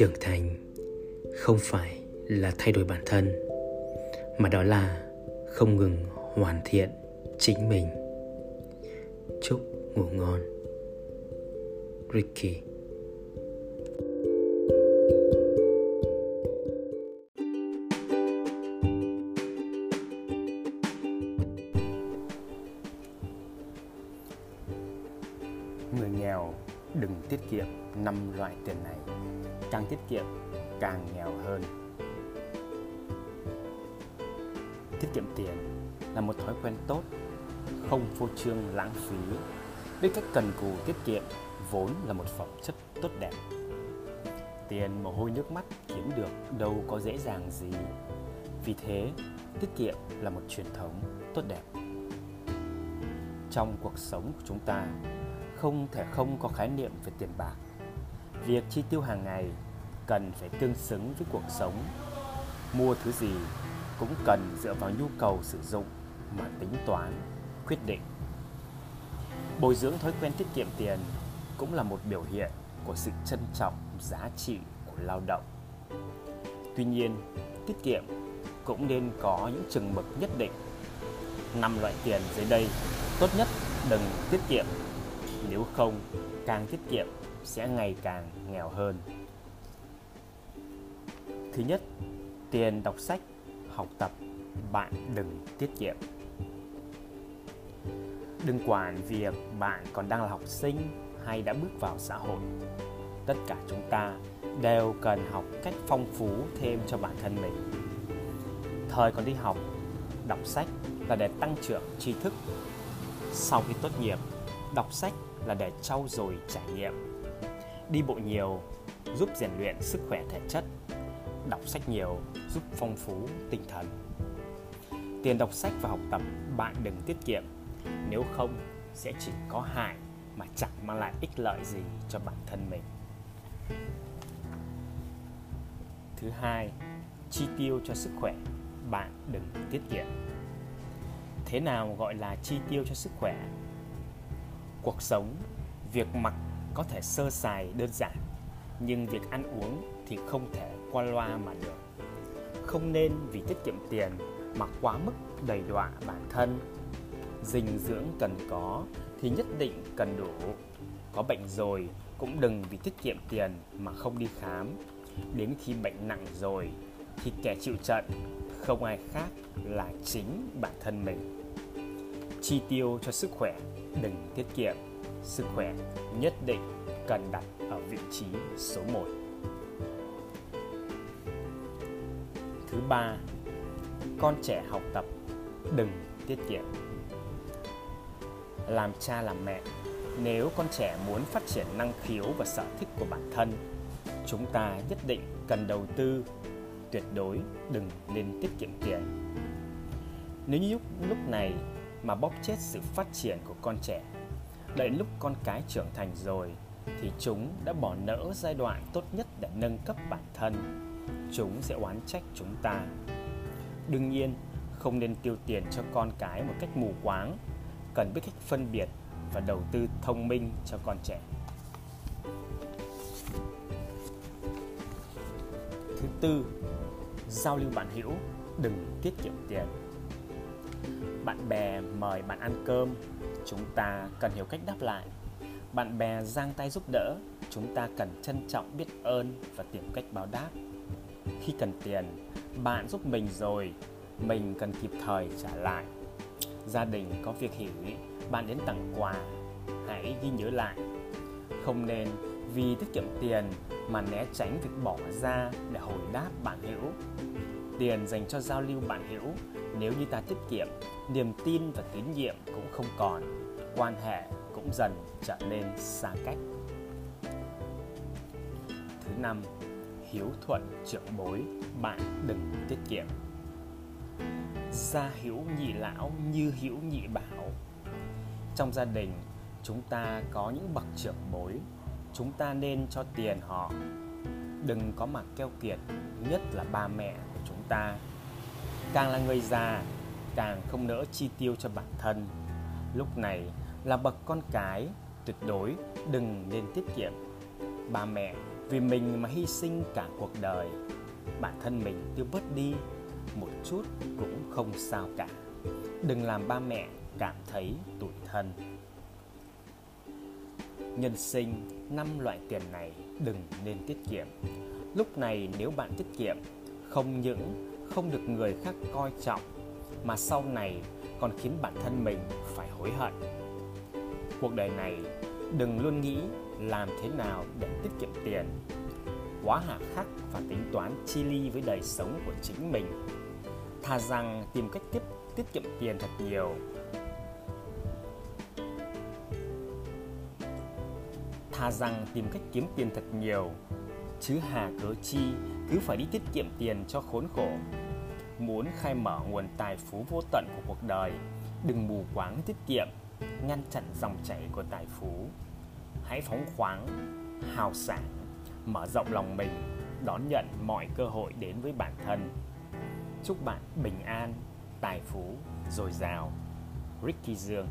trưởng thành không phải là thay đổi bản thân, mà đó là không ngừng hoàn thiện chính mình. Chúc ngủ ngon. Ricky. Tiết kiệm, năm loại tiền này Càng tiết kiệm càng nghèo hơn. Tiết kiệm tiền là một thói quen tốt, Không phô trương lãng phí. Biết cách cần cù tiết kiệm vốn là một phẩm chất tốt đẹp. Tiền mồ hôi nước mắt kiếm được đâu có dễ dàng gì. Vì thế, tiết kiệm là một truyền thống tốt đẹp. Trong cuộc sống của chúng ta không thể không có khái niệm về tiền bạc. Việc chi tiêu hàng ngày cần phải tương xứng với cuộc sống. Mua thứ gì cũng cần dựa vào nhu cầu sử dụng mà tính toán, quyết định. Bồi dưỡng thói quen tiết kiệm tiền cũng là một biểu hiện của sự trân trọng giá trị của lao động. Tuy nhiên, tiết kiệm cũng nên có những chừng mực nhất định. Năm loại tiền dưới đây, tốt nhất đừng tiết kiệm nếu không, càng tiết kiệm sẽ ngày càng nghèo hơn. Thứ nhất, tiền đọc sách, học tập, bạn đừng tiết kiệm. Đừng quản việc bạn còn đang là học sinh hay đã bước vào xã hội. Tất cả chúng ta đều cần học cách phong phú thêm cho bản thân mình. Thời còn đi học, đọc sách là để tăng trưởng tri thức. Sau khi tốt nghiệp đọc sách là để trau dồi trải nghiệm, đi bộ nhiều giúp rèn luyện sức khỏe thể chất, đọc sách nhiều giúp phong phú tinh thần. Tiền đọc sách và học tập bạn đừng tiết kiệm, nếu không sẽ chỉ có hại mà chẳng mang lại ích lợi gì cho bản thân mình. Thứ hai, chi tiêu cho sức khỏe bạn đừng tiết kiệm. Thế nào gọi là chi tiêu cho sức khỏe? Cuộc sống, việc mặc có thể sơ sài, đơn giản, nhưng việc ăn uống thì không thể qua loa mà được. Không nên vì tiết kiệm tiền mà quá mức đầy đọa bản thân. Dinh dưỡng cần có thì nhất định cần đủ. Có bệnh rồi cũng đừng vì tiết kiệm tiền mà không đi khám. Đến khi bệnh nặng rồi thì kẻ chịu trận, không ai khác là chính bản thân mình chi tiêu cho sức khỏe đừng tiết kiệm. Sức khỏe nhất định cần đặt ở vị trí số 1 thứ ba con trẻ học tập đừng tiết kiệm. Làm cha làm mẹ nếu con trẻ muốn phát triển năng khiếu và sở thích của bản thân chúng ta nhất định cần đầu tư. Tuyệt đối đừng nên tiết kiệm tiền. Nếu như lúc, lúc này mà bóp chết sự phát triển của con trẻ. Đợi lúc con cái trưởng thành rồi, thì chúng đã bỏ nỡ giai đoạn tốt nhất để nâng cấp bản thân. Chúng sẽ oán trách chúng ta. Đương nhiên, không nên tiêu tiền cho con cái một cách mù quáng. Cần biết cách phân biệt và đầu tư thông minh cho con trẻ. Thứ tư, giao lưu bạn hữu, đừng tiết kiệm tiền bạn bè mời bạn ăn cơm, chúng ta cần hiểu cách đáp lại. Bạn bè giang tay giúp đỡ, chúng ta cần trân trọng biết ơn và tìm cách báo đáp. Khi cần tiền, bạn giúp mình rồi, mình cần kịp thời trả lại. Gia đình có việc hỉ, bạn đến tặng quà, hãy ghi nhớ lại. Không nên vì tiết kiệm tiền mà né tránh việc bỏ ra để hồi đáp bạn hữu tiền dành cho giao lưu bạn hữu. Nếu như ta tiết kiệm, niềm tin và tín nhiệm cũng không còn. Quan hệ cũng dần trở nên xa cách. Thứ năm, hiếu thuận trưởng bối. Bạn đừng tiết kiệm. Gia hiếu nhị lão như hiếu nhị bảo. Trong gia đình, chúng ta có những bậc trưởng bối. Chúng ta nên cho tiền họ. Đừng có mặc keo kiệt, nhất là ba mẹ của chúng ta. Càng là người già, càng không nỡ chi tiêu cho bản thân. Lúc này là bậc con cái, tuyệt đối đừng nên tiết kiệm. Ba mẹ, vì mình mà hy sinh cả cuộc đời. Bản thân mình tiêu bớt đi, một chút cũng không sao cả. Đừng làm ba mẹ cảm thấy tủi thân. Nhân sinh, năm loại tiền này đừng nên tiết kiệm. Lúc này nếu bạn tiết kiệm không những không được người khác coi trọng, mà sau này còn khiến bản thân mình phải hối hận. Cuộc đời này, đừng luôn nghĩ làm thế nào để tiết kiệm tiền. Quá hà khắc và tính toán chi ly với đời sống của chính mình. Thà rằng tìm cách tiếp, tiết kiệm tiền thật nhiều. Thà rằng tìm cách kiếm tiền thật nhiều chứ hà cớ chi, cứ phải đi tiết kiệm tiền cho khốn khổ. Muốn khai mở nguồn tài phú vô tận của cuộc đời, đừng mù quáng tiết kiệm, ngăn chặn dòng chảy của tài phú. Hãy phóng khoáng, hào sảng, mở rộng lòng mình, đón nhận mọi cơ hội đến với bản thân. Chúc bạn bình an, tài phú, dồi dào. Ricky dương.